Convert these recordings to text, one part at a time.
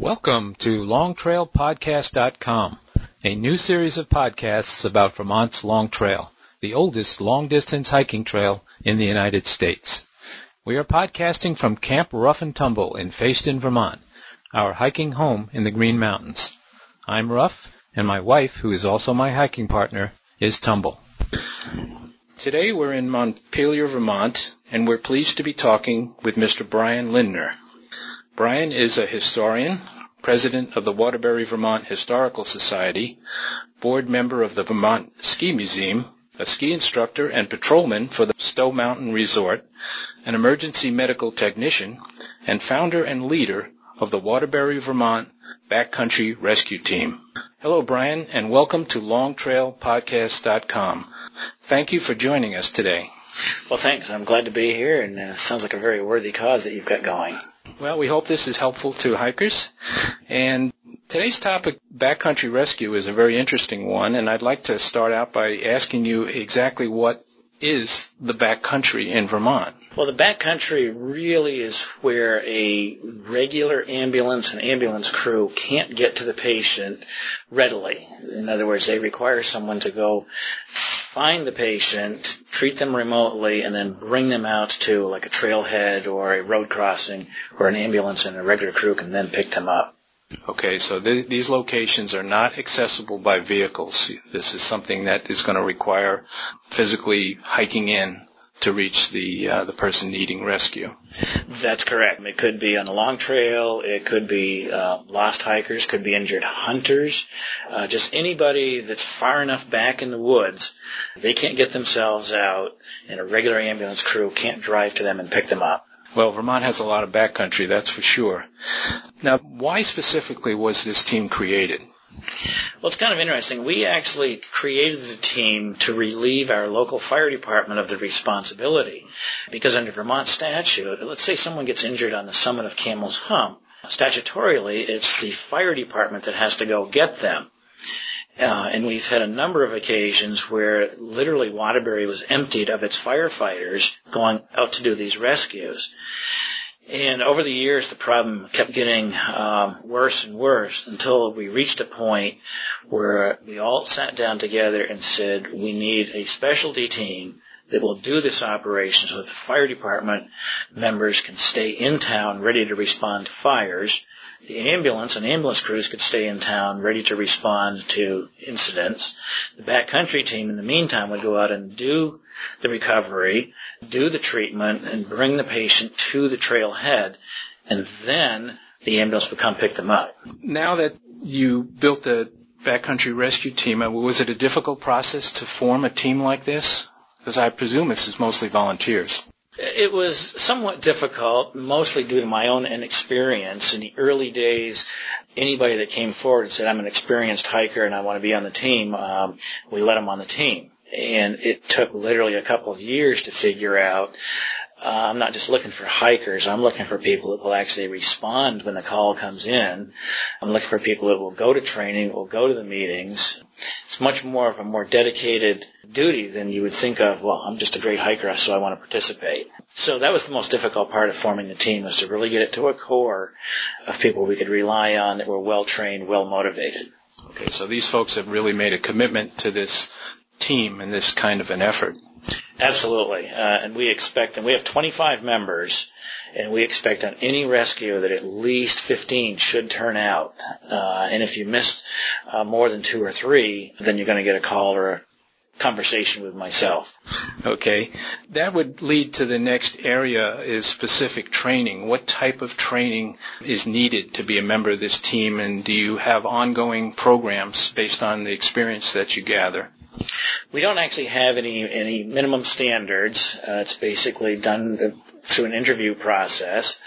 Welcome to LongTrailPodcast.com, a new series of podcasts about Vermont's Long Trail, the oldest long-distance hiking trail in the United States. We are podcasting from Camp Rough and Tumble in Fayston, Vermont, our hiking home in the Green Mountains. I'm Rough, and my wife, who is also my hiking partner, is Tumble. Today we're in Montpelier, Vermont, and we're pleased to be talking with Mr. Brian Lindner. Brian is a historian, president of the Waterbury, Vermont Historical Society, board member of the Vermont Ski Museum, a ski instructor and patrolman for the Stowe Mountain Resort, an emergency medical technician, and founder and leader of the Waterbury, Vermont Backcountry Rescue Team. Hello, Brian, and welcome to LongTrailPodcast.com. Thank you for joining us today. Well, thanks. I'm glad to be here, and uh, sounds like a very worthy cause that you've got going. Well, we hope this is helpful to hikers. And today's topic, backcountry rescue, is a very interesting one, and I'd like to start out by asking you exactly what is the backcountry in Vermont? Well, the backcountry really is where a regular ambulance and ambulance crew can't get to the patient readily. In other words, they require someone to go find the patient, treat them remotely, and then bring them out to like a trailhead or a road crossing where an ambulance and a regular crew can then pick them up. Okay, so th- these locations are not accessible by vehicles. This is something that is going to require physically hiking in to reach the uh, the person needing rescue. That's correct. It could be on a long trail. It could be uh, lost hikers. Could be injured hunters. Uh, just anybody that's far enough back in the woods, they can't get themselves out, and a regular ambulance crew can't drive to them and pick them up. Well, Vermont has a lot of backcountry, that's for sure. Now, why specifically was this team created? Well, it's kind of interesting. We actually created the team to relieve our local fire department of the responsibility. Because under Vermont statute, let's say someone gets injured on the summit of Camel's Hump, statutorily, it's the fire department that has to go get them. Uh, and we've had a number of occasions where literally Waterbury was emptied of its firefighters going out to do these rescues. And over the years, the problem kept getting um, worse and worse until we reached a point where we all sat down together and said, we need a specialty team that will do this operation so that the fire department members can stay in town ready to respond to fires the ambulance and ambulance crews could stay in town ready to respond to incidents. The backcountry team in the meantime would go out and do the recovery, do the treatment, and bring the patient to the trailhead, and then the ambulance would come pick them up. Now that you built the backcountry rescue team, uh, was it a difficult process to form a team like this? Because I presume this is mostly volunteers. It was somewhat difficult, mostly due to my own inexperience. In the early days, anybody that came forward and said, I'm an experienced hiker and I want to be on the team, um, we let them on the team. And it took literally a couple of years to figure out uh, I'm not just looking for hikers. I'm looking for people that will actually respond when the call comes in. I'm looking for people that will go to training, will go to the meetings. It's much more of a more dedicated duty than you would think of, well, I'm just a great hiker, so I want to participate. So that was the most difficult part of forming the team was to really get it to a core of people we could rely on that were well trained, well motivated. Okay, so these folks have really made a commitment to this team in this kind of an effort. Absolutely. Uh, and we expect, and we have 25 members, and we expect on any rescue that at least 15 should turn out. Uh, and if you miss uh, more than two or three, then you're going to get a call or a conversation with myself. Okay. That would lead to the next area is specific training. What type of training is needed to be a member of this team and do you have ongoing programs based on the experience that you gather? We don't actually have any any minimum standards. Uh, it's basically done through an interview process,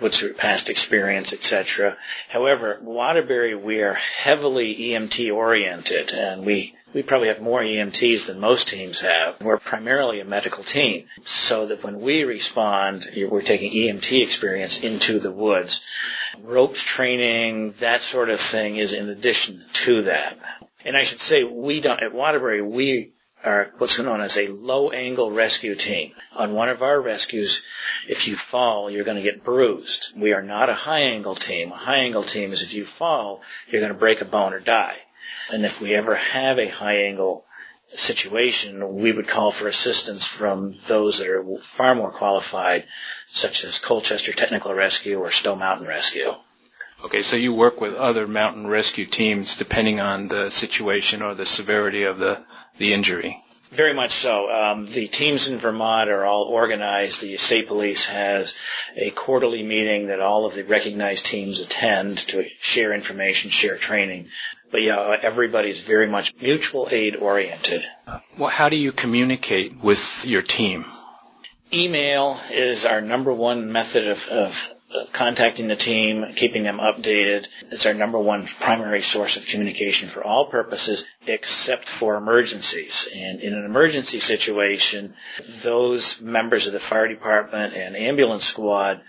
what's your past experience, etc. However, Waterbury, we are heavily EMT oriented, and we we probably have more EMTs than most teams have. We're primarily a medical team, so that when we respond, we're taking EMT experience into the woods. Ropes training, that sort of thing is in addition to that. And I should say, we don't, at Waterbury, we are what's known as a low angle rescue team. On one of our rescues, if you fall, you're going to get bruised. We are not a high angle team. A high angle team is if you fall, you're going to break a bone or die. And if we ever have a high angle situation, we would call for assistance from those that are far more qualified, such as Colchester Technical Rescue or Stowe Mountain Rescue. Okay, so you work with other mountain rescue teams depending on the situation or the severity of the, the injury. Very much so. Um, the teams in Vermont are all organized. The state police has a quarterly meeting that all of the recognized teams attend to share information, share training. But yeah, uh, everybody's very much mutual aid oriented. Uh, well, how do you communicate with your team? Email is our number one method of, of uh, contacting the team, keeping them updated. It's our number one primary source of communication for all purposes except for emergencies. And in an emergency situation, those members of the fire department and ambulance squad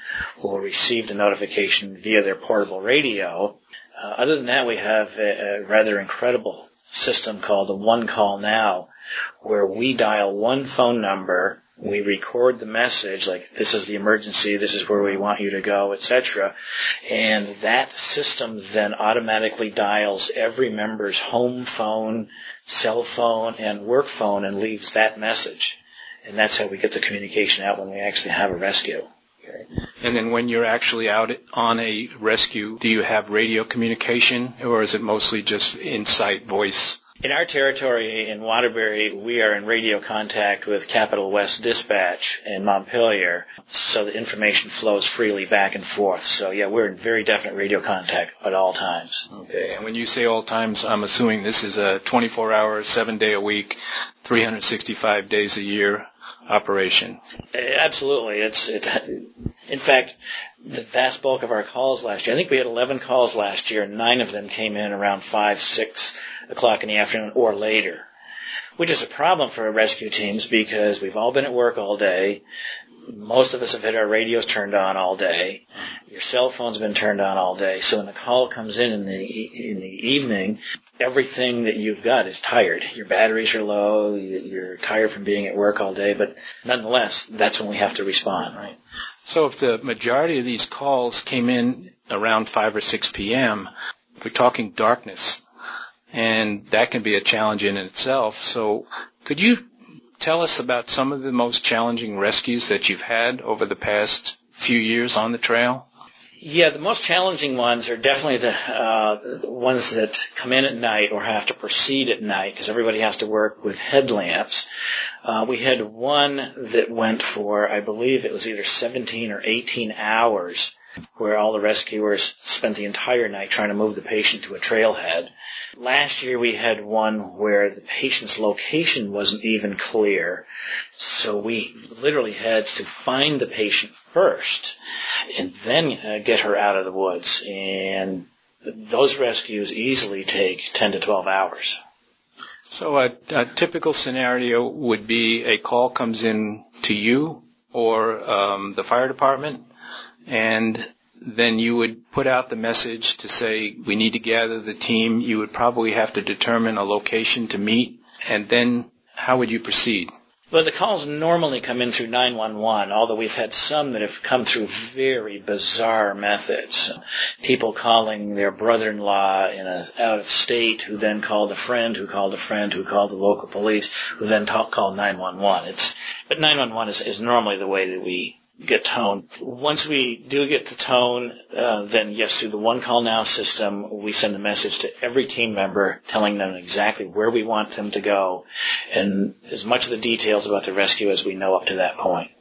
will receive the notification via their portable radio. Uh, other than that, we have a, a rather incredible system called the One Call Now, where we dial one phone number we record the message like this is the emergency, this is where we want you to go, etc. And that system then automatically dials every member's home phone, cell phone, and work phone and leaves that message. And that's how we get the communication out when we actually have a rescue. And then when you're actually out on a rescue, do you have radio communication or is it mostly just in insight voice? In our territory in Waterbury, we are in radio contact with Capital West Dispatch in Montpelier, so the information flows freely back and forth. So yeah, we're in very definite radio contact at all times. Okay, and when you say all times, I'm assuming this is a 24-hour, seven-day a week, 365 days a year operation. Uh, absolutely, it's it. In fact, the vast bulk of our calls last year, I think we had 11 calls last year, nine of them came in around five, six o'clock in the afternoon or later, which is a problem for rescue teams because we've all been at work all day. Most of us have had our radios turned on all day. Your cell phone's been turned on all day. So when the call comes in in the in the evening, everything that you've got is tired. Your batteries are low. You're tired from being at work all day. But nonetheless, that's when we have to respond, right? So if the majority of these calls came in around 5 or 6 p.m., we're talking darkness and that can be a challenge in itself. So could you tell us about some of the most challenging rescues that you've had over the past few years on the trail? Yeah, the most challenging ones are definitely the, uh, ones that come in at night or have to proceed at night because everybody has to work with headlamps. Uh, we had one that went for, I believe it was either 17 or 18 hours where all the rescuers spent the entire night trying to move the patient to a trailhead. Last year we had one where the patient's location wasn't even clear. So we literally had to find the patient first and then uh, get her out of the woods. And those rescues easily take 10 to 12 hours. So a, a typical scenario would be a call comes in to you or um, the fire department and then you would put out the message to say we need to gather the team. You would probably have to determine a location to meet, and then how would you proceed? Well, the calls normally come in through 911, although we've had some that have come through very bizarre methods. People calling their brother-in-law in a, out of state who then called a friend who called a friend who called the local police who then talk, called 911. It's, but 911 is, is normally the way that we get tone. Once we do get the tone, uh, then yes, through the One Call Now system, we send a message to every team member telling them exactly where we want them to go and as much of the details about the rescue as we know up to that point.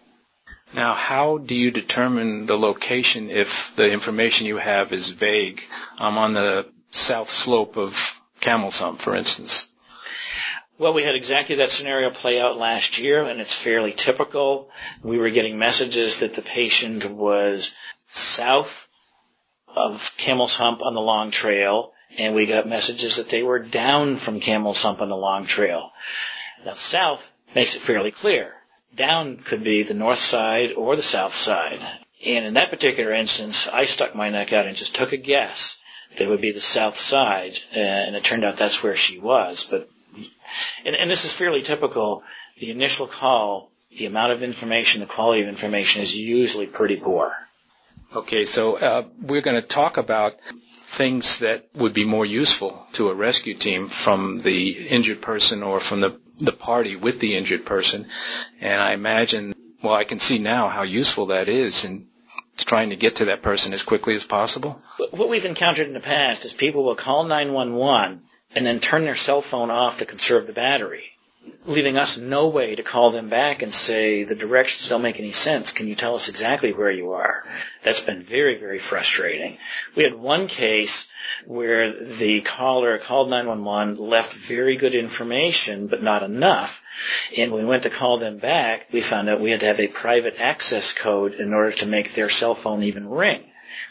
Now, how do you determine the location if the information you have is vague? I'm on the south slope of Camel's Hump, for instance. Well, we had exactly that scenario play out last year, and it's fairly typical. We were getting messages that the patient was south of Camel's Hump on the Long Trail, and we got messages that they were down from Camel's Hump on the Long Trail. Now, south makes it fairly clear. Down could be the north side or the south side. And in that particular instance, I stuck my neck out and just took a guess. They would be the south side, and it turned out that's where she was. But And, and this is fairly typical. The initial call, the amount of information, the quality of information is usually pretty poor. Okay, so uh, we're going to talk about things that would be more useful to a rescue team from the injured person or from the, the party with the injured person. And I imagine, well, I can see now how useful that is in trying to get to that person as quickly as possible. What we've encountered in the past is people will call 911 and then turn their cell phone off to conserve the battery leaving us no way to call them back and say the directions don't make any sense. Can you tell us exactly where you are? That's been very, very frustrating. We had one case where the caller called 911, left very good information, but not enough. And when we went to call them back, we found out we had to have a private access code in order to make their cell phone even ring,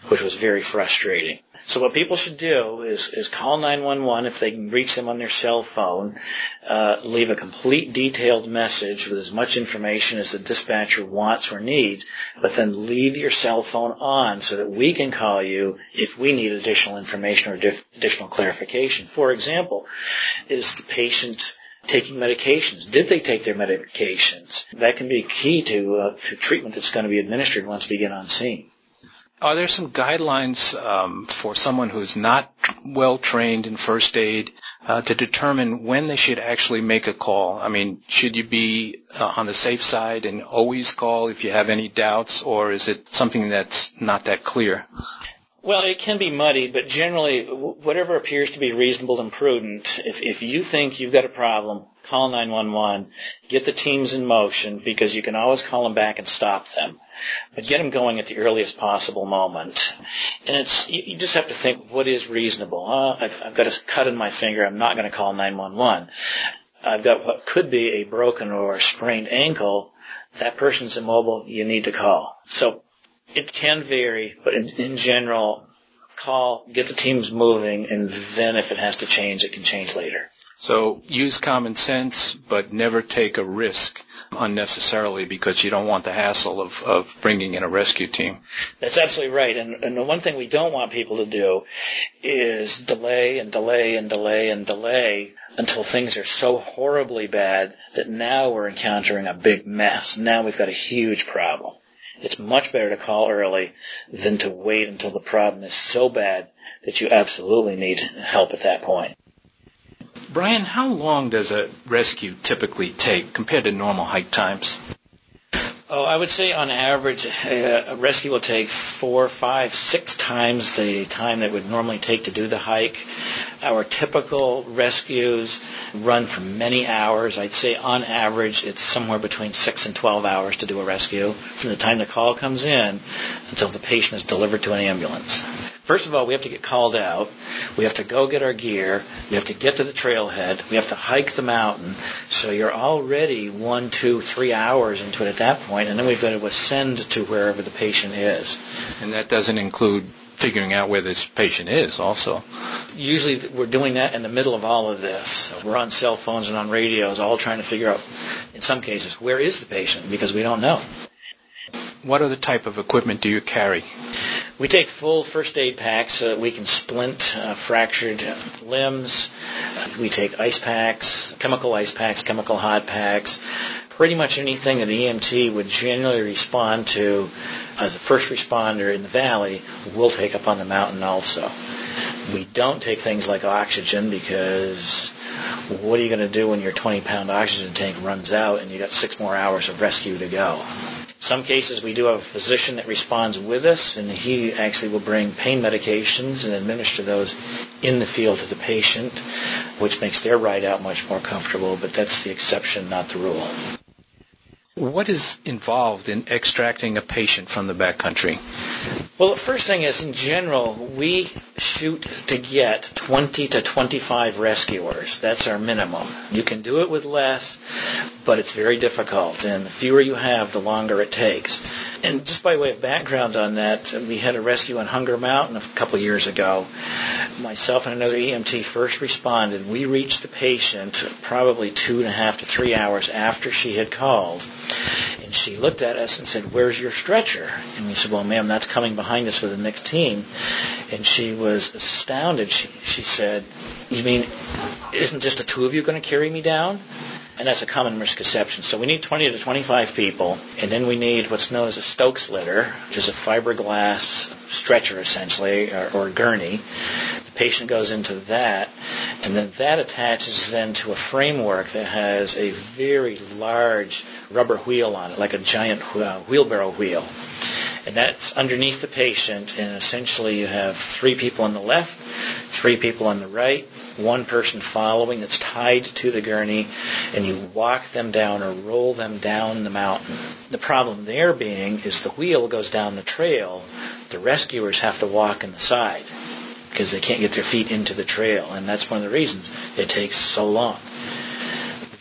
which was very frustrating. So what people should do is, is call 911 if they can reach them on their cell phone, uh, leave a complete detailed message with as much information as the dispatcher wants or needs, but then leave your cell phone on so that we can call you if we need additional information or additional clarification. For example, is the patient taking medications. Did they take their medications? That can be key to, uh, to treatment that's going to be administered once we get on scene. Are there some guidelines um, for someone who's not well trained in first aid uh, to determine when they should actually make a call? I mean, should you be uh, on the safe side and always call if you have any doubts, or is it something that's not that clear? Well, it can be muddy, but generally, whatever appears to be reasonable and prudent, if, if you think you've got a problem, call 911, get the teams in motion, because you can always call them back and stop them. But get them going at the earliest possible moment. And it's, you, you just have to think, what is reasonable? Uh, I've, I've got a cut in my finger, I'm not going to call 911. I've got what could be a broken or sprained ankle, that person's immobile, you need to call. So it can vary, but in, in general, call, get the teams moving, and then if it has to change, it can change later. So use common sense, but never take a risk unnecessarily because you don't want the hassle of, of bringing in a rescue team. That's absolutely right. And, and the one thing we don't want people to do is delay and delay and delay and delay until things are so horribly bad that now we're encountering a big mess. Now we've got a huge problem. It's much better to call early than to wait until the problem is so bad that you absolutely need help at that point. Brian, how long does a rescue typically take compared to normal hike times? Oh, I would say on average, uh, a rescue will take four, five, six times the time that would normally take to do the hike. Our typical rescues run for many hours. I'd say on average it's somewhere between 6 and 12 hours to do a rescue from the time the call comes in until the patient is delivered to an ambulance. First of all, we have to get called out. We have to go get our gear. We have to get to the trailhead. We have to hike the mountain. So you're already one, two, three hours into it at that point, and then we've got to ascend to wherever the patient is. And that doesn't include figuring out where this patient is also. Usually we're doing that in the middle of all of this. We're on cell phones and on radios all trying to figure out, in some cases, where is the patient because we don't know. What other type of equipment do you carry? We take full first aid packs so that we can splint uh, fractured limbs. We take ice packs, chemical ice packs, chemical hot packs, pretty much anything that EMT would generally respond to as a first responder in the valley, we'll take up on the mountain also. We don't take things like oxygen because what are you going to do when your 20 pound oxygen tank runs out and you got six more hours of rescue to go? Some cases we do have a physician that responds with us and he actually will bring pain medications and administer those in the field to the patient, which makes their ride out much more comfortable, but that's the exception, not the rule. What is involved in extracting a patient from the backcountry? Well, the first thing is, in general, we shoot to get 20 to 25 rescuers. That's our minimum. You can do it with less, but it's very difficult. And the fewer you have, the longer it takes. And just by way of background on that, we had a rescue on Hunger Mountain a couple years ago. Myself and another EMT first responded. We reached the patient probably two and a half to three hours after she had called and she looked at us and said, where's your stretcher? And we said, well, ma'am, that's coming behind us for the next team. And she was astounded. She, she said, you mean isn't just the two of you going to carry me down? And that's a common misconception. So we need 20 to 25 people, and then we need what's known as a Stokes litter, which is a fiberglass stretcher essentially, or, or gurney. The patient goes into that, and then that attaches then to a framework that has a very large rubber wheel on it, like a giant uh, wheelbarrow wheel. And that's underneath the patient, and essentially you have three people on the left, three people on the right, one person following that's tied to the gurney, and you walk them down or roll them down the mountain. The problem there being is the wheel goes down the trail. The rescuers have to walk in the side because they can't get their feet into the trail, and that's one of the reasons it takes so long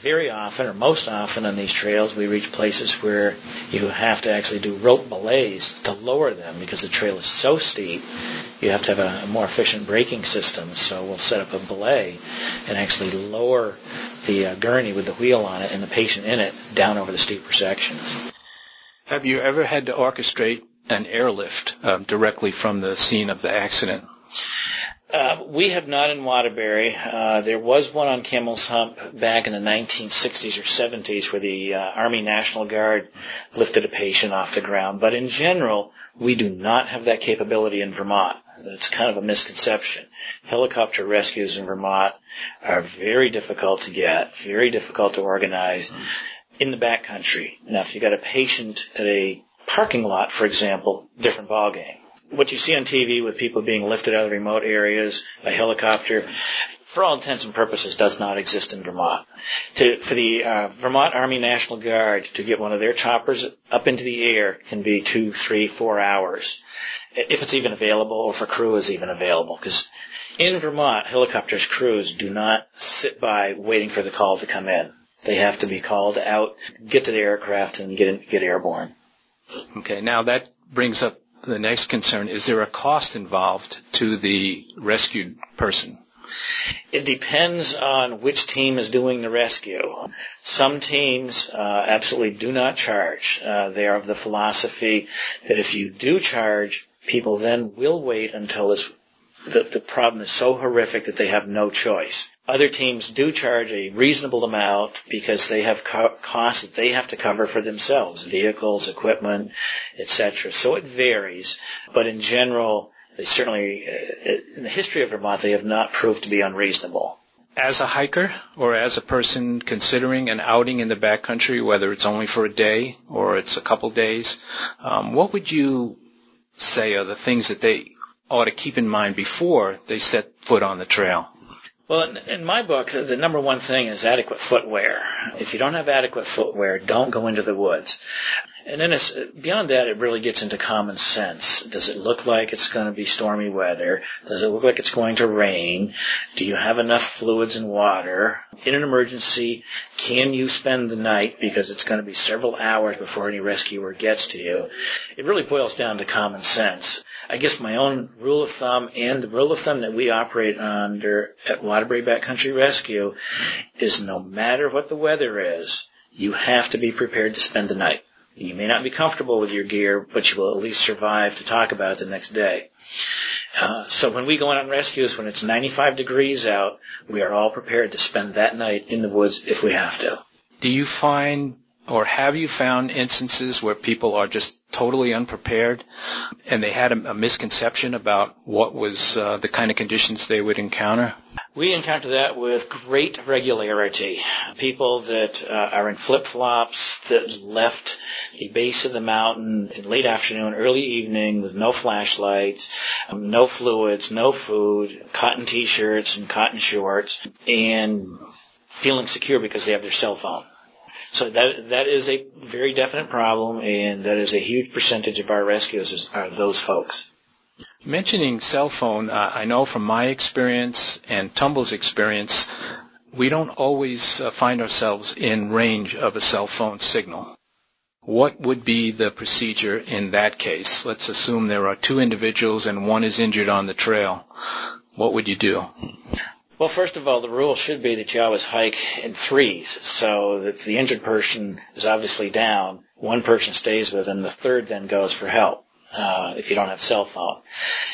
very often, or most often on these trails, we reach places where you have to actually do rope belays to lower them because the trail is so steep. You have to have a, a more efficient braking system. So we'll set up a belay and actually lower the uh, gurney with the wheel on it and the patient in it down over the steeper sections. Have you ever had to orchestrate an airlift um, directly from the scene of the accident? Uh, we have not in Waterbury. Uh, there was one on Camel's Hump back in the 1960s or 70s where the uh, Army National Guard lifted a patient off the ground. But in general, we do not have that capability in Vermont. It's kind of a misconception. Helicopter rescues in Vermont are very difficult to get, very difficult to organize in the backcountry. Now, if you got a patient at a parking lot, for example, different ballgame what you see on TV with people being lifted out of remote areas by helicopter, for all intents and purposes, does not exist in Vermont. To, for the uh, Vermont Army National Guard to get one of their choppers up into the air can be two, three, four hours, if it's even available, or if a crew is even available. Because in Vermont, helicopters crews do not sit by waiting for the call to come in. They have to be called out, get to the aircraft, and get in, get airborne. Okay, now that brings up the next concern, is there a cost involved to the rescued person? It depends on which team is doing the rescue. Some teams uh, absolutely do not charge. Uh, they are of the philosophy that if you do charge, people then will wait until the, the problem is so horrific that they have no choice. Other teams do charge a reasonable amount because they have co- costs that they have to cover for themselves, vehicles, equipment, etc. So it varies, but in general, they certainly, uh, in the history of Vermont, they have not proved to be unreasonable. As a hiker or as a person considering an outing in the backcountry, whether it's only for a day or it's a couple days, um, what would you say are the things that they ought to keep in mind before they set foot on the trail? Well, in, my book, the, the number one thing is adequate footwear. If you don't have adequate footwear, don't go into the woods. And then it's, beyond that, it really gets into common sense. Does it look like it's going to be stormy weather? Does it look like it's going to rain? Do you have enough fluids and water? In an emergency, can you spend the night because it's going to be several hours before any rescuer gets to you? It really boils down to common sense. I guess my own rule of thumb and the rule of thumb that we operate under at Waterbury Backcountry Rescue is no matter what the weather is, you have to be prepared to spend the night. You may not be comfortable with your gear, but you will at least survive to talk about it the next day. Uh, so when we go out on rescues, when it's 95 degrees out, we are all prepared to spend that night in the woods if we have to. Do you find or have you found instances where people are just totally unprepared and they had a, a misconception about what was uh, the kind of conditions they would encounter? We encounter that with great regularity. People that uh, are in flip-flops that left the base of the mountain in late afternoon, early evening with no flashlights, um, no fluids, no food, cotton t-shirts and cotton shorts, and feeling secure because they have their cell phone. So that that is a very definite problem, and that is a huge percentage of our rescues are those folks. Mentioning cell phone, uh, I know from my experience and Tumble's experience, we don't always uh, find ourselves in range of a cell phone signal. What would be the procedure in that case? Let's assume there are two individuals and one is injured on the trail. What would you do? Well, first of all, the rule should be that you always hike in threes, so that the injured person is obviously down, one person stays with, and the third then goes for help. uh, if you don't have cell phone.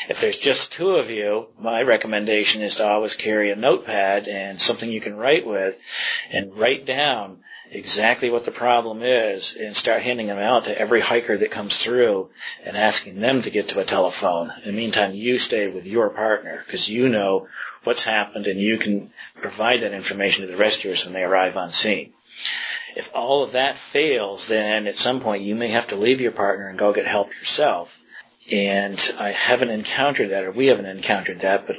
If there's just two of you, my recommendation is to always carry a notepad and something you can write with and write down exactly what the problem is and start handing them out to every hiker that comes through and asking them to get to a telephone. In the meantime, you stay with your partner because you know what's happened and you can provide that information to the rescuers when they arrive on scene. If all of that fails, then at some point you may have to leave your partner and go get help yourself. And I haven't encountered that, or we haven't encountered that, but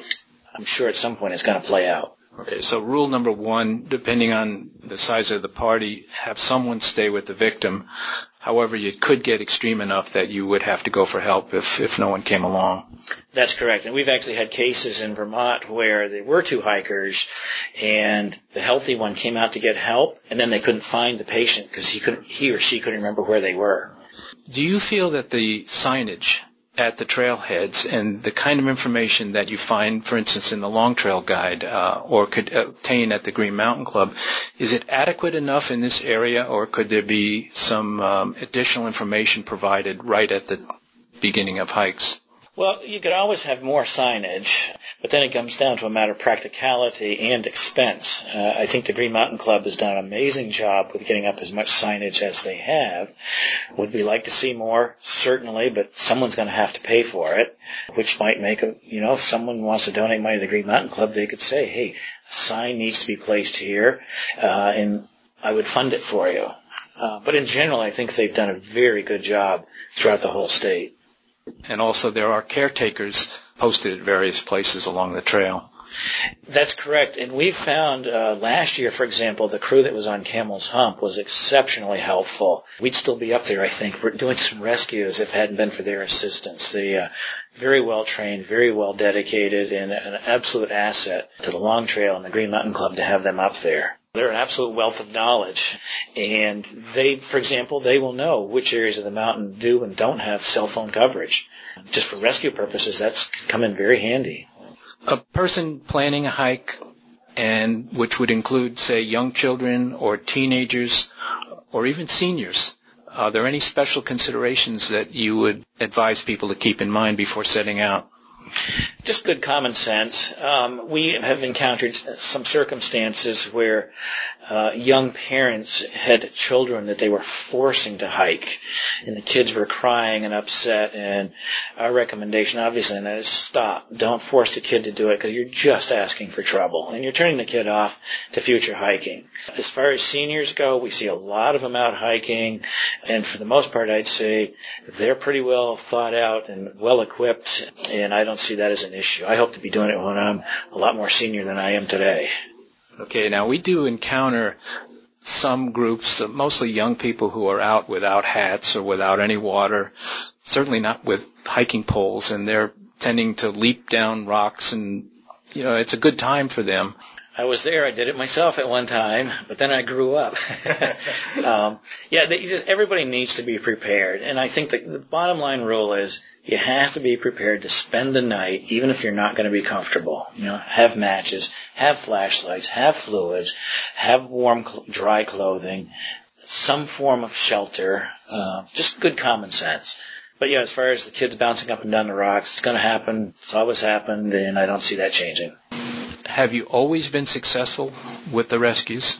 I'm sure at some point it's going to play out. Okay, so rule number one, depending on the size of the party, have someone stay with the victim. However, you could get extreme enough that you would have to go for help if, if no one came along. That's correct. And we've actually had cases in Vermont where there were two hikers and the healthy one came out to get help and then they couldn't find the patient because he couldn't, he or she couldn't remember where they were. Do you feel that the signage at the trailheads and the kind of information that you find, for instance, in the Long Trail Guide uh, or could obtain at the Green Mountain Club, is it adequate enough in this area, or could there be some um, additional information provided right at the beginning of hikes? Well, you could always have more signage, but then it comes down to a matter of practicality and expense. Uh, I think the Green Mountain Club has done an amazing job with getting up as much signage as they have. Would we like to see more? Certainly, but someone's going to have to pay for it, which might make a, you know, if someone wants to donate money to the Green Mountain Club, they could say, hey, a sign needs to be placed here, uh, and I would fund it for you. Uh, but in general, I think they've done a very good job throughout the whole state. And also there are caretakers posted at various places along the trail. That's correct. And we found uh, last year, for example, the crew that was on Camel's Hump was exceptionally helpful. We'd still be up there, I think, doing some rescues if it hadn't been for their assistance. They uh, very well trained, very well dedicated, and an absolute asset to the Long Trail and the Green Mountain Club to have them up there. They're an absolute wealth of knowledge. And they, for example, they will know which areas of the mountain do and don't have cell phone coverage. Just for rescue purposes, that's come in very handy. A person planning a hike and which would include, say, young children or teenagers or even seniors. Are there any special considerations that you would advise people to keep in mind before setting out? Just good common sense. Um, we have encountered some circumstances where uh, young parents had children that they were forcing to hike, and the kids were crying and upset. And our recommendation, obviously, is stop. Don't force the kid to do it because you're just asking for trouble, and you're turning the kid off to future hiking. As far as seniors go, we see a lot of them out hiking, and for the most part, I'd say they're pretty well thought out and well equipped, and I don't see that as an issue. I hope to be doing it when I'm a lot more senior than I am today. Okay, now we do encounter some groups, mostly young people who are out without hats or without any water, certainly not with hiking poles, and they're tending to leap down rocks and, you know, it's a good time for them. I was there. I did it myself at one time, but then I grew up. um, yeah, they, just, everybody needs to be prepared, and I think the, the bottom line rule is you have to be prepared to spend the night, even if you're not going to be comfortable. You know, have matches, have flashlights, have fluids, have warm, dry clothing, some form of shelter, uh, just good common sense. But yeah, as far as the kids bouncing up and down the rocks, it's going to happen. It's always happened, and I don't see that changing have you always been successful with the rescues?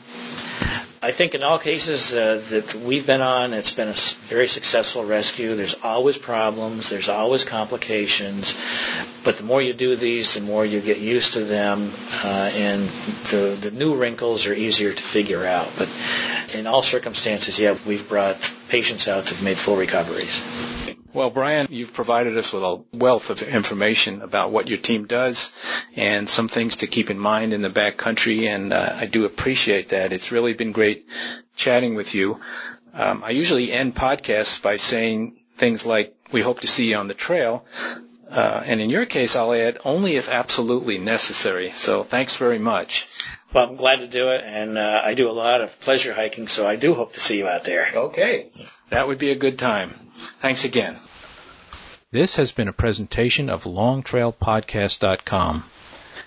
I think in all cases uh, that we've been on, it's been a very successful rescue. There's always problems, there's always complications, but the more you do these, the more you get used to them, uh, and the the new wrinkles are easier to figure out. But in all circumstances, yeah, we've brought patients out who've made full recoveries. Well, Brian, you've provided us with a wealth of information about what your team does and some things to keep in mind in the backcountry, and uh, I do appreciate that. It's really been great chatting with you. Um, I usually end podcasts by saying things like, we hope to see you on the trail. Uh, and in your case, I'll add only if absolutely necessary. So thanks very much. Well, I'm glad to do it, and uh, I do a lot of pleasure hiking, so I do hope to see you out there. Okay. That would be a good time. Thanks again. This has been a presentation of LongTrailPodcast.com.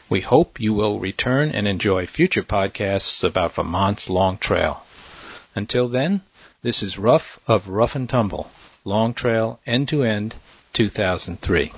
We hope you will return and enjoy future podcasts about Vermont's Long Trail. Until then, this is Rough of Rough and Tumble, Long Trail end to end 2003.